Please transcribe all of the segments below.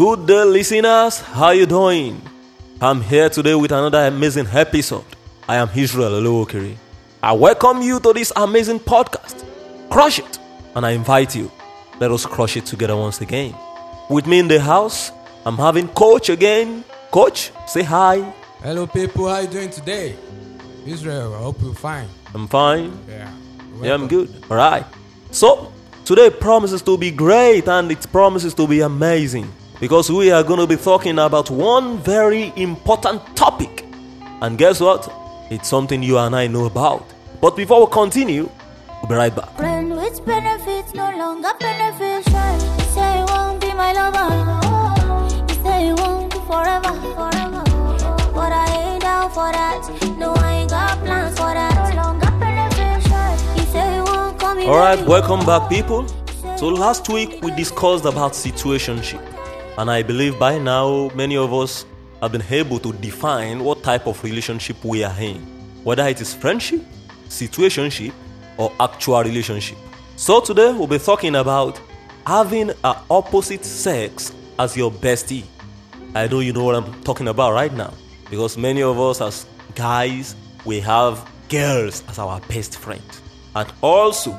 Good day, listeners. How you doing? I'm here today with another amazing episode. I am Israel Oluokiri. I welcome you to this amazing podcast. Crush it, and I invite you. Let us crush it together once again. With me in the house, I'm having Coach again. Coach, say hi. Hello, people. How you doing today? Israel, I hope you're fine. I'm fine. Yeah. Yeah, I'm good. All right. So, today promises to be great and it promises to be amazing because we are going to be talking about one very important topic. And guess what? It's something you and I know about. But before we continue, we'll be right back. Friend with benefits no longer beneficial. You say you won't be my lover. You say you won't be forever, forever. But I ain't down for that. No, I ain't got plans for that. No longer beneficial. You say you won't come in. All right, welcome back, people. So last week we discussed about situationship, and I believe by now many of us have been able to define what type of relationship we are in, whether it is friendship, situationship, or actual relationship. So today we'll be talking about having an opposite sex as your bestie. I know you know what I'm talking about right now, because many of us as guys we have girls as our best friend, and also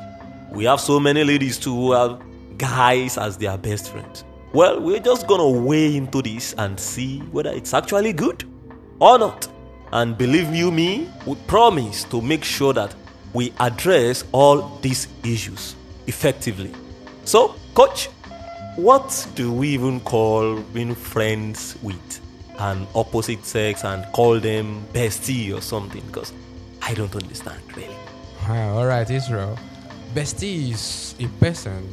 we have so many ladies too who have guys as their best friends. Well, we're just gonna weigh into this and see whether it's actually good or not. And believe you me, we promise to make sure that we address all these issues effectively. So, coach, what do we even call being friends with an opposite sex and call them bestie or something? Because I don't understand really. Ah, all right, Israel. Bestie is a person,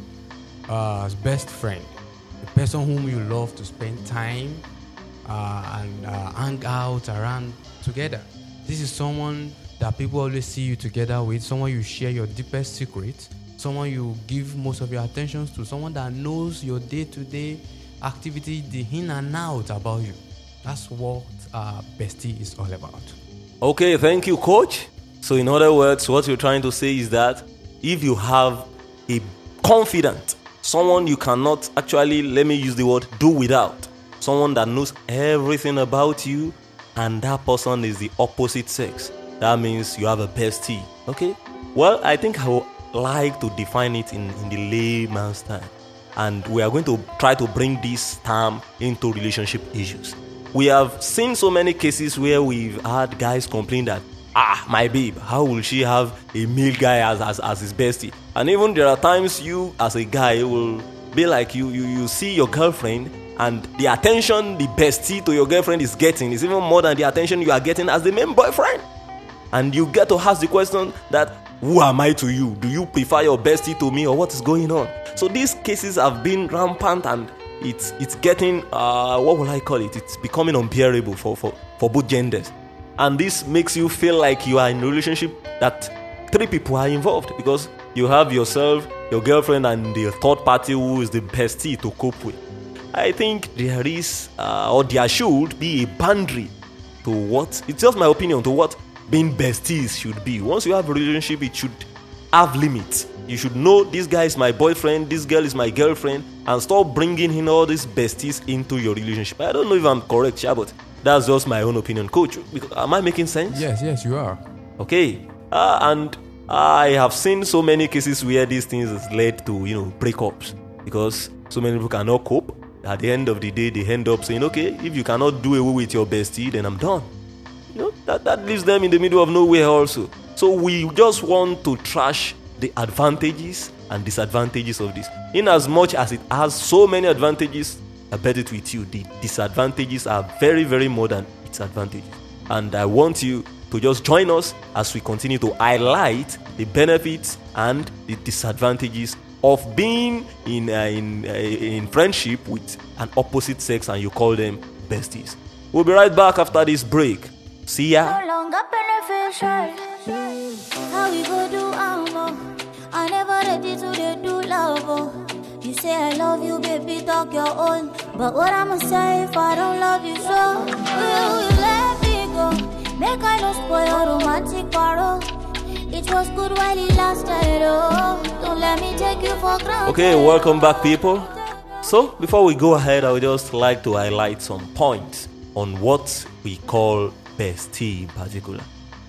uh, best friend, a person whom you love to spend time uh, and uh, hang out around together. This is someone that people always see you together with, someone you share your deepest secrets, someone you give most of your attentions to, someone that knows your day-to-day activity, the in and out about you. That's what uh, bestie is all about. Okay, thank you, coach. So, in other words, what you're trying to say is that if you have a confidant, someone you cannot actually, let me use the word, do without, someone that knows everything about you, and that person is the opposite sex, that means you have a bestie. Okay? Well, I think I would like to define it in, in the layman's term. And we are going to try to bring this term into relationship issues. We have seen so many cases where we've had guys complain that ah my babe how will she have a male guy as, as, as his bestie? And even there are times you as a guy will be like you, you you see your girlfriend and the attention the bestie to your girlfriend is getting is even more than the attention you are getting as the main boyfriend. And you get to ask the question that who am i to you? Do you prefer your bestie to me or what is going on? So these cases have been rampant and it's it's getting uh what will i call it? It's becoming unbearable for for for both genders and this makes you feel like you are in a relationship that three people are involved. Because you have yourself your girlfriend and the third party who is the bestie to cope with. I think there is uh, or there should be a boundary to what it's just my opinion to what being besties should be. Once you have a relationship it should have limits. You should know this guy is my boyfriend this girl is my girlfriend and stop bringing in all these besties into your relationship. I don't know if i'm correct yeah, but that's just my own opinion. Coach am i making sense? Yes, yes, you are. okay. Uh, and i have seen so many cases where these things has led to you know breakups. Because so many people cannot cope. At the end of the day they end up saying okay if you cannot do away with your bestie then i'm done. You know that, that leaves them in the middle of nowhere also. So we just want to trash the advantages and disadvantages of this. In as much as it has so many advantages i bet it with you the disadvantages are very very more than its advantages and i want you to just join us as we continue to highlight the benefits and the disadvantages of being in uh, in uh, in friendship with an opposite sex and you call them besties. We'll be right back after this break. See ya. No say I love you, baby, talk your own. But what I'ma say if I don't love you so? Will you let me go? Make I no spoil romantic parole. It was good while it lasted. Oh, don't let me take you for granted. Okay, welcome back, people. So, before we go ahead, I would just like to highlight some points on what we call bestie in particular.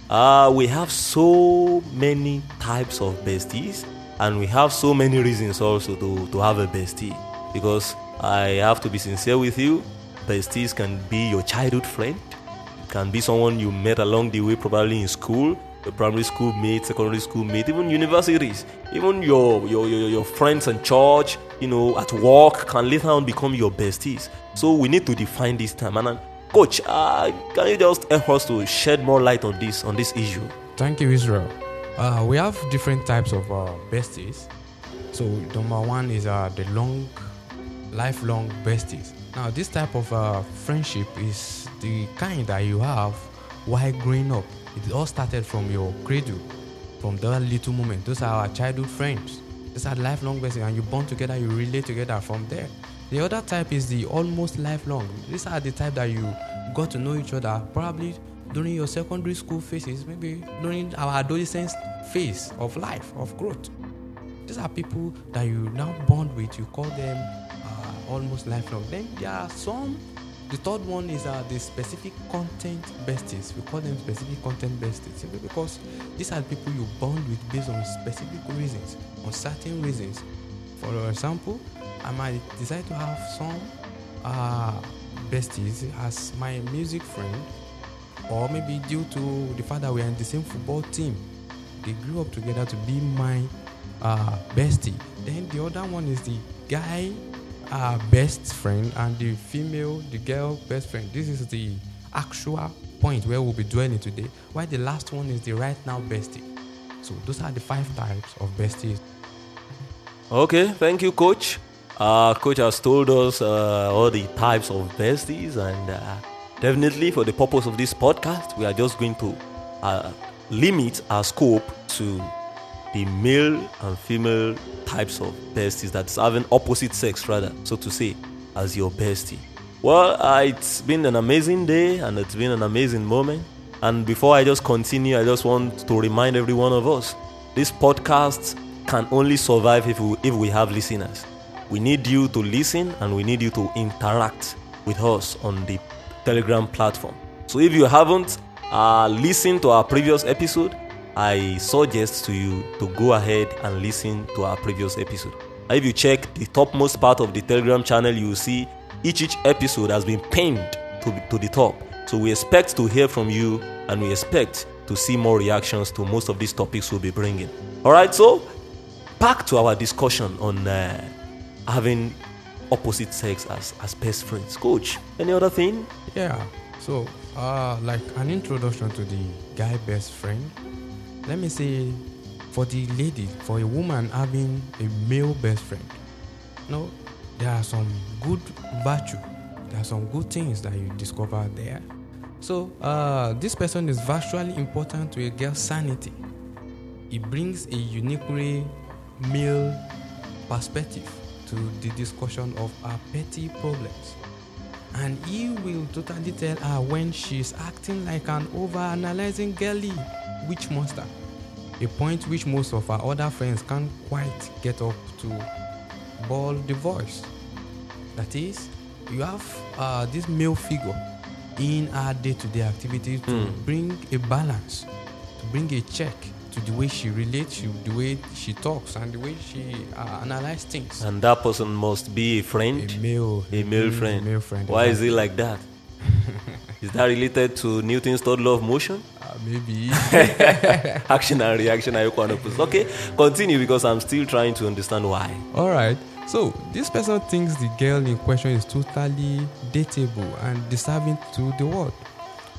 Uh, we have so many types of besties, and we have so many reasons also to, to have a bestie. Because I have to be sincere with you, besties can be your childhood friend, can be someone you met along the way, probably in school, your primary school mate, secondary school mate, even universities, even your, your, your, your friends in church, you know, at work can later on become your besties. So we need to define this time. And coach, uh, can you just help us to shed more light on this on this issue? Thank you, Israel. Uh, we have different types of uh, besties. So number one is uh, the long, lifelong besties. Now, this type of uh, friendship is the kind that you have while growing up. It all started from your cradle, from that little moment. Those are our childhood friends. These are lifelong besties, and you bond together, you relate together from there. The other type is the almost lifelong. These are the type that you got to know each other probably during your secondary school phases, maybe during our adolescence phase of life, of growth. These are people that you now bond with. You call them uh, almost lifelong. Then there are some. The third one is uh, the specific content besties. We call them specific content besties simply because these are people you bond with based on specific reasons, on certain reasons. For example, I might decide to have some uh, besties as my music friend, or maybe due to the fact that we are in the same football team, they grew up together to be my uh, bestie. Then the other one is the guy uh, best friend and the female, the girl best friend. This is the actual point where we'll be dwelling today. While the last one is the right now bestie. So those are the five types of besties. Okay, thank you, coach. Uh, coach has told us uh, all the types of besties, and uh, definitely for the purpose of this podcast, we are just going to uh, limit our scope to the male and female types of besties that's having opposite sex, rather, so to say, as your bestie. Well, uh, it's been an amazing day and it's been an amazing moment. And before I just continue, I just want to remind every one of us this podcast can only survive if we, if we have listeners. We need you to listen and we need you to interact with us on the Telegram platform. So if you haven't uh, listened to our previous episode, I suggest to you to go ahead and listen to our previous episode. If you check the topmost part of the Telegram channel, you will see each each episode has been pinned to, to the top. So we expect to hear from you and we expect to see more reactions to most of these topics we'll be bringing. All right, so back to our discussion on uh, having opposite sex as, as best friends. Coach, any other thing? Yeah. So, uh, like an introduction to the guy best friend. Let me say, for the lady, for a woman having a male best friend, no, there are some good virtue. There are some good things that you discover there. So, uh, this person is virtually important to a girl's sanity. It brings a uniquely male perspective to the discussion of her petty problems and he will totally tell her when she's acting like an over-analyzing girly witch monster? A point which most of her other friends can't quite get up to. Ball the voice. That is you have uh, this male figure in our day-to-day activities to Mm. bring a balance to bring a check to the way she relates to the way she talks and the way she uh, analyzes things And that person must be a friend. a male A male friend. male friend Why is it like that? is that related to Newton's third law of motion? Uh, maybe Action and reaction are equal opposites. Okay, continue because I'm still trying to understand why. all right so this person thinks the girl in question is totally dateable and deserving to the world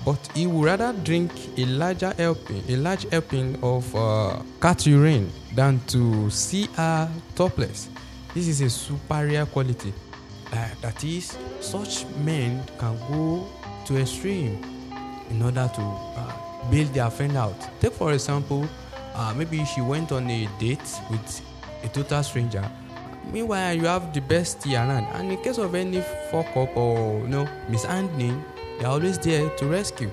but he would rather drink a larger helping a large helping of uh, cat urine than to see her topless this is a superior quality uh, that is such men can go to extreme in order to uh, their friend out. Take for example, uh, maybe she went on a date with a total stranger. Meanwhile, you have the bestie around, and in case of any fuck up or you know mishandling, they're always there to rescue.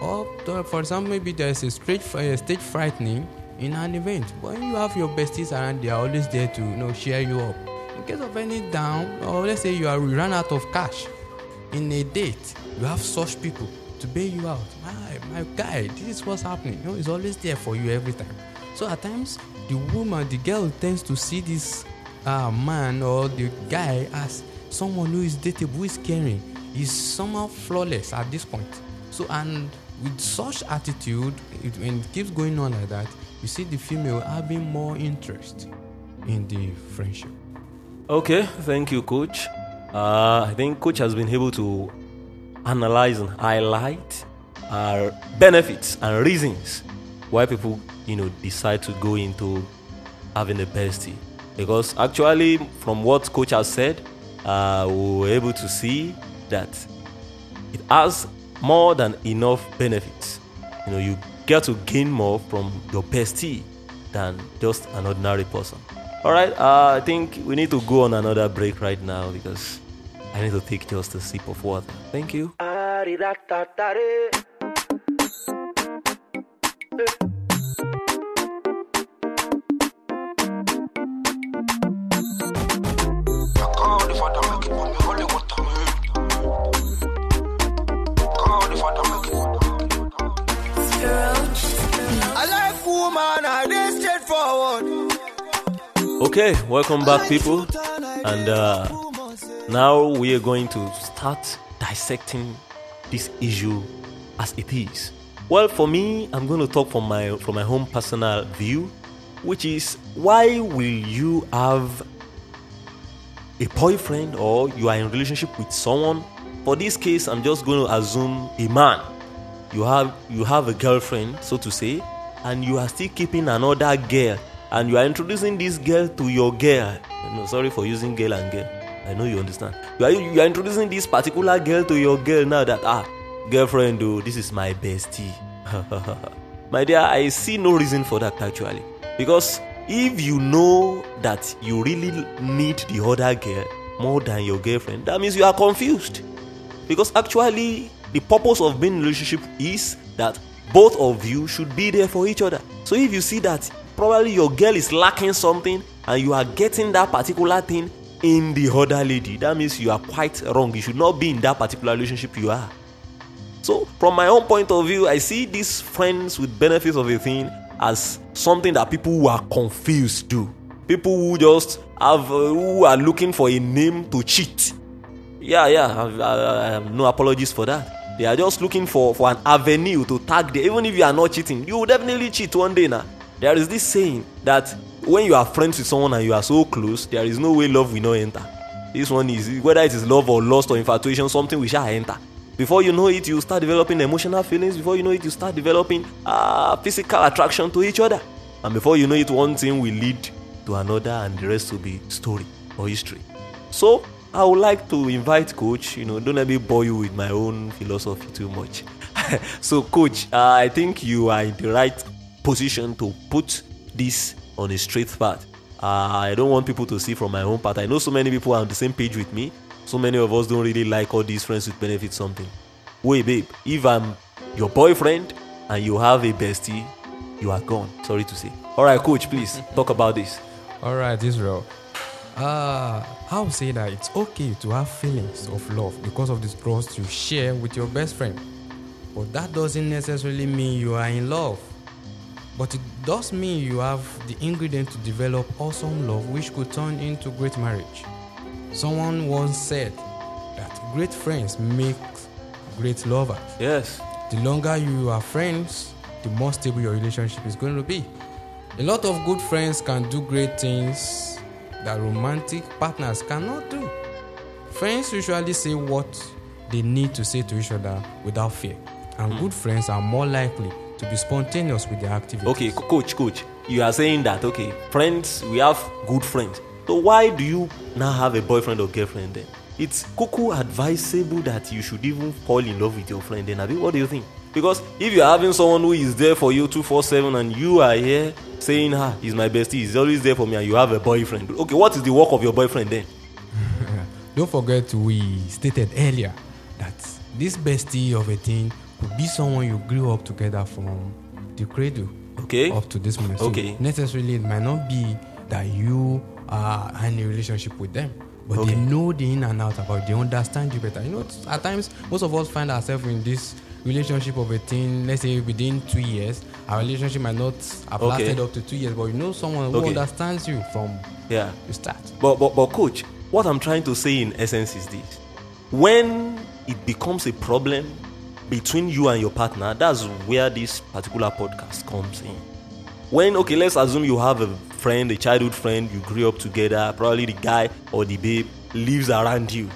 Or for example, maybe there's a stage, uh, stage frightening in an event, when you have your besties around, they are always there to you know cheer you up. in case of any down, or let's say you are ran out of cash in a date, you have such people to bail you out. My, my guy, this is what's happening. You know, it's always there for you every time. So at times, the woman, the girl tends to see this uh, man or the guy as someone who is dateable, who is caring, is somehow flawless at this point. So and with such attitude, it, when it keeps going on like that, you see the female having more interest in the friendship. Okay, thank you, coach. Uh, I think coach has been able to analyze and highlight our benefits and reasons why people, you know, decide to go into having a bestie. Because actually, from what coach has said, uh, we were able to see that it has more than enough benefits. You know, you get to gain more from your bestie than just an ordinary person. All right, uh, I think we need to go on another break right now because I need to take just a sip of water. Thank you. Okay, welcome back, people. And uh, now we are going to start dissecting this issue as it is. Well, for me, I'm going to talk from my from my own personal view, which is why will you have a boyfriend or you are in relationship with someone? For this case, I'm just going to assume a man. You have you have a girlfriend, so to say, and you are still keeping another girl, and you are introducing this girl to your girl. No, sorry for using girl and girl. I know you understand. You are you are introducing this particular girl to your girl now that ah girlfriend oh this is my bestie. my dear, I see no reason for that actually. Because if you know that you really need the other girl more than your girlfriend, that means you are confused. Because actually, the purpose of being in a relationship is that both of you should be there for each other. So if you see that probably your girl is lacking something and you are getting that particular thing in the other lady, that means you are quite wrong. You should not be in that particular relationship you are. So, from my own point of view, I see these friends with benefits of a thing as something that people who are confused do. People who just have, uh, who are looking for a name to cheat. Yeah, yeah, I, I, I have no apologies for that. They are just looking for, for an avenue to tag them. Even if you are not cheating, you will definitely cheat one day now. There is this saying that when you are friends with someone and you are so close, there is no way love will not enter. This one is whether it is love or lust or infatuation, something we shall enter. Before you know it, you start developing emotional feelings. Before you know it, you start developing uh, physical attraction to each other. And before you know it, one thing will lead to another, and the rest will be story or history. So I would like to invite Coach. You know, don't let me bore you with my own philosophy too much. so, Coach, uh, I think you are in the right position to put this on a straight path. Uh, I don't want people to see from my own part. I know so many people are on the same page with me. So many of us don't really like all these friends with benefits something. Wait, babe, if I'm your boyfriend and you have a bestie, you are gone. Sorry to say. All right, coach, please talk about this. All right, Israel. Uh, I would say that it's okay to have feelings of love because of the trust you share with your best friend. But that doesn't necessarily mean you are in love. But it does mean you have the ingredient to develop awesome love which could turn into great marriage. Someone once said that great friends make great lovers. Yes. The longer you are friends, the more stable your relationship is going to be. A lot of good friends can do great things that romantic partners cannot do. Friends usually say what they need to say to each other without fear, and hmm. good friends are more likely to be spontaneous with their activities. Okay, coach, coach, you are saying that okay, friends, we have good friends. So why do you now have a boyfriend or girlfriend then? It's cuckoo advisable that you should even fall in love with your friend then. Abi, what do you think? Because if you're having someone who is there for you 247 and you are here saying, ah, he's my bestie, he's always there for me, and you have a boyfriend. Okay, what is the work of your boyfriend then? Don't forget we stated earlier that this bestie of a thing could be someone you grew up together from the cradle Okay. up to this moment. So Okay. necessarily, it might not be that you uh, are in a relationship with them. But Okay. they know the in and out about. it. They understand you better. You know, at times most of us find ourselves in this relationship of a thing. Let's say within two years, our relationship might not have Okay. lasted up to two years, but you know someone who understands you from Yeah. the start. But, but, but, coach, what I'm trying to say in essence is this when it becomes a problem between you and your partner, that's where this particular podcast comes in. When, okay, let's assume you have a friend, a childhood friend, you grew up together, probably the guy or the babe lives around you.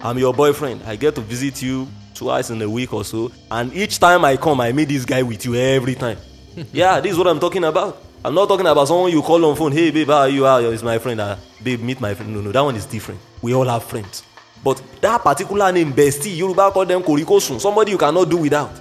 I'm your boyfriend. I get to visit you twice in a week or so, and each time I come, I meet this guy with you every time. yeah, this is what I'm talking about. I'm not talking about someone you call on phone. Hey, babe, how are you? How is my friend? Uh, babe, meet my friend. No, no, that one is different. We all have friends. But that particular name, bestie, Yoruba call them korikosun. Somebody you cannot do without.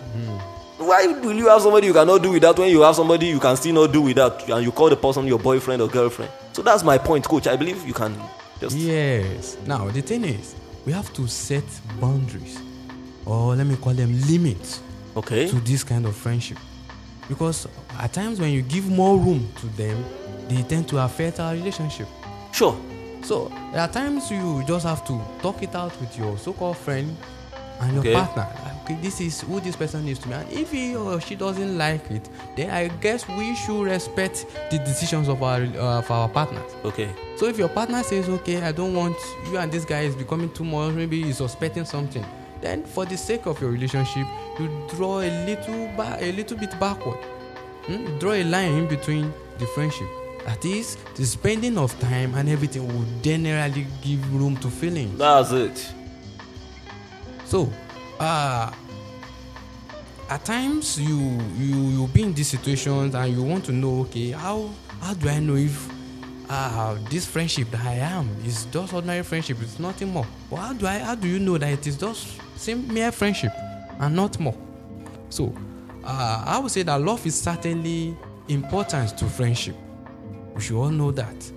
Why will you have somebody you cannot do without when you have somebody you can still not do without, and you call the person your boyfriend or girlfriend? So that's my point, coach. I believe you can just Yes. Now the thing is, we have to set boundaries, or let me call them limits, okay. to this kind of friendship, because at times when you give more room to them, they tend to affect our relationship. Sure. So there are times you just have to talk it out with your so-called friend and your Okay. partner. Okay, this is who this person is to me, and if he or she doesn't like it, then I guess we should respect the decisions of our uh, of our partners. Okay. So if your partner says, "Okay, I don't want you and this guy is becoming too much," maybe he's suspecting something, then for the sake of your relationship, you draw a little ba- a little bit backward. Hmm? You Draw a line in between the friendship. That is, the spending of time and everything will generally give room to feelings. That's it. So, uh, at times you you you be in these situations and you want to know, okay, how how do I know if uh, this friendship that I am is just ordinary friendship? It's nothing more. But how do I how do you know that it is just same mere friendship and not more? So, uh, I would say that love is certainly important to friendship. We should all know that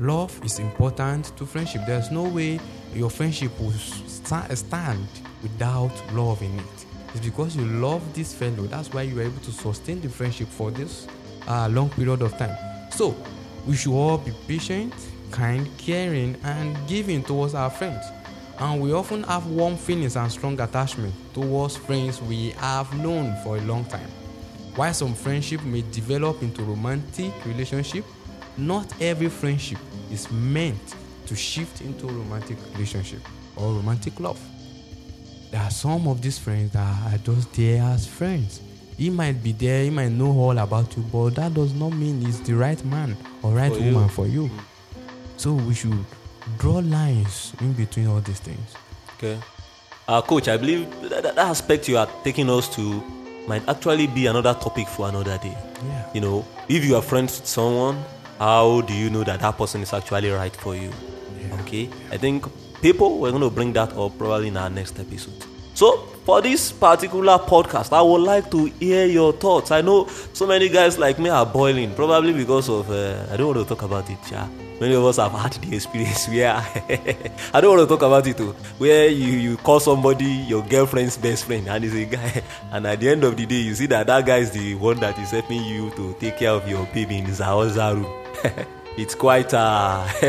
love is important to friendship. There's no way your friendship will sta- stand without love in it. It's because you love this fellow. That's why you are able to sustain the friendship for this uh, long period of time. So, we should all be patient, kind, caring, and giving towards our friends. And we often have warm feelings and strong attachment towards friends we have known for a long time. While some friendship may develop into romantic relationship, not every friendship is meant to shift into a romantic relationship or romantic love. There are some of these friends that are just there as friends. He might be there, he might know all about you, but that does not mean he's the right man or right For you. woman for you. So we should draw lines in between all these things. Okay. Uh, coach, I believe that, that that aspect you are taking us to might actually be another topic for another day. Yeah. You know, if you are friends with someone, how do you know that that person is actually right for you? Yeah. Okay. I think people we're going to bring that up probably in our next episode. So for this particular podcast, I would like to hear your thoughts. I know so many guys like me are boiling, probably because of uh, I don't want to talk about it. Yeah. Many of us have had the experience where I don't want to talk about it too, where you, you call somebody your girlfriend's best friend and he's a guy, and at the end of the day, you see that that guy is the one that is helping you to take care of your baby in his house room. it's quite uh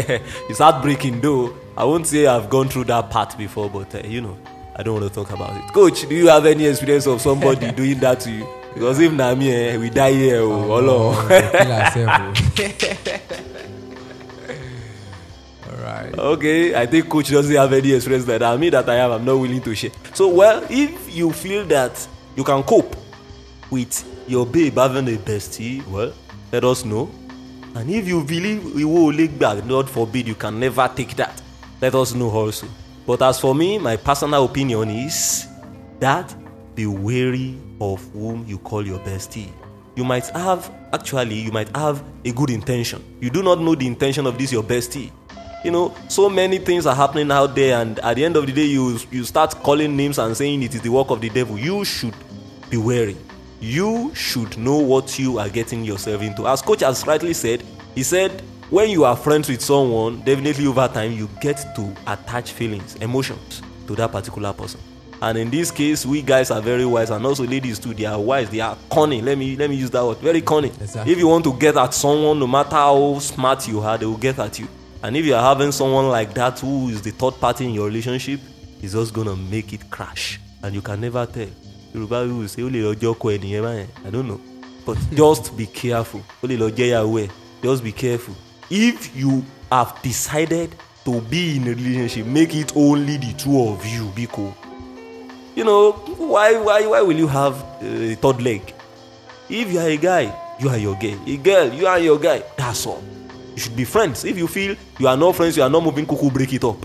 it's heartbreaking though i won't say i've gone through that part before but uh, you know i don't want to talk about it coach do you have any experience of somebody doing that to you because if na me eh, we die here oh, Oh, Ọlọ́run. we kill ourselves, oh. All right. okay i think coach doesn't have any experience like that me that i have i'm not willing to share so well if you feel that you can cope with your babe having a bestie well let us know and if you believe iwo ole gba god forbid you can never take that. Let us know also. But as for me my personal opinion is that be wary of whom you call your bestie. You might have actually you might have a good intention. You do not know the intention of this your bestie. You know so many things are happening out there and at the end of the day you you start calling names and saying it is the work of the devil. You should be wary you should know what you are getting yourself into as coach has rightly said he said when you are friends with someone definitely over time you get to attach feelings emotions to that particular person and in this case we guys are very wise and also ladies too they are wise they are cunning let me let me use that word very cunning Exactly. if you want to get at someone no matter how smart you are they will get at you And if you are having someone like that who is the third party in your relationship, he's just gonna make it crash. And you can never tell. People will say, "Ó lè lọ jẹ́ ọkọ ẹnìyẹn báyẹn." I don't know. But just be careful. Ó lè lọ jẹ́ ìyàwó ẹ̀. Just be careful. If you have decided to be in a relationship, make it only the two of you, Biko. You know, why why why will you have uh, a third leg? If you are a guy, you are your guy. A girl, you are your guy. That's all. You should be friends. If you feel you are not friends, you are not moving cuckoo, break it up.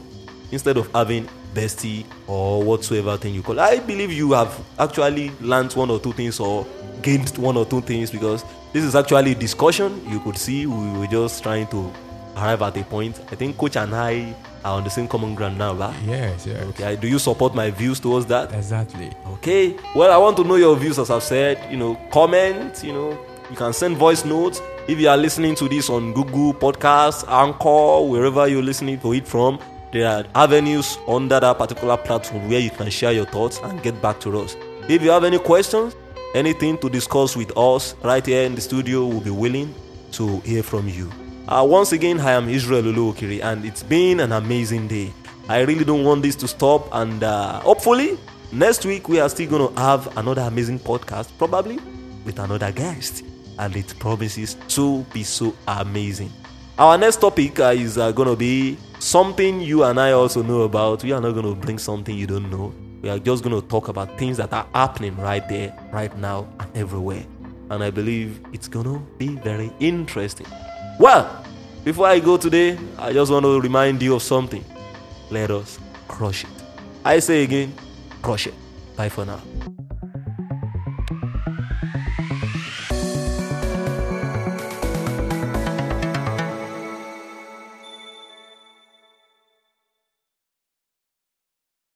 Instead of having bestie or whatsoever thing you call. I believe you have actually learned one or two things or gained one or two things because this is actually a discussion. You could see we were just trying to arrive at a point. I think coach and I are on the same common ground now, right? Yes, yes. Okay, do you support my views towards that? Exactly. Okay. Well, I want to know your views, as I've said. You know, comment. You know, you can send voice notes if you are listening to this on Google Podcasts, Anchor, wherever you're listening to it from. There are avenues under that particular platform where you can share your thoughts and get back to us. If you have any questions, anything to discuss with us right here in the studio, we'll be willing to hear from you. Uh, once again, I am Israel Uluokiri, and it's been an amazing day. I really don't want this to stop, and uh, hopefully, next week we are still going to have another amazing podcast, probably with another guest, and it promises to be so amazing. Our next topic uh, is uh, going to be something you and I also know about. We are not going to bring something you don't know. We are just going to talk about things that are happening right there, right now, and everywhere. And I believe it's going to be very interesting. Well, before I go today, I just want to remind you of something. Let us crush it. I say again, crush it. Bye for now.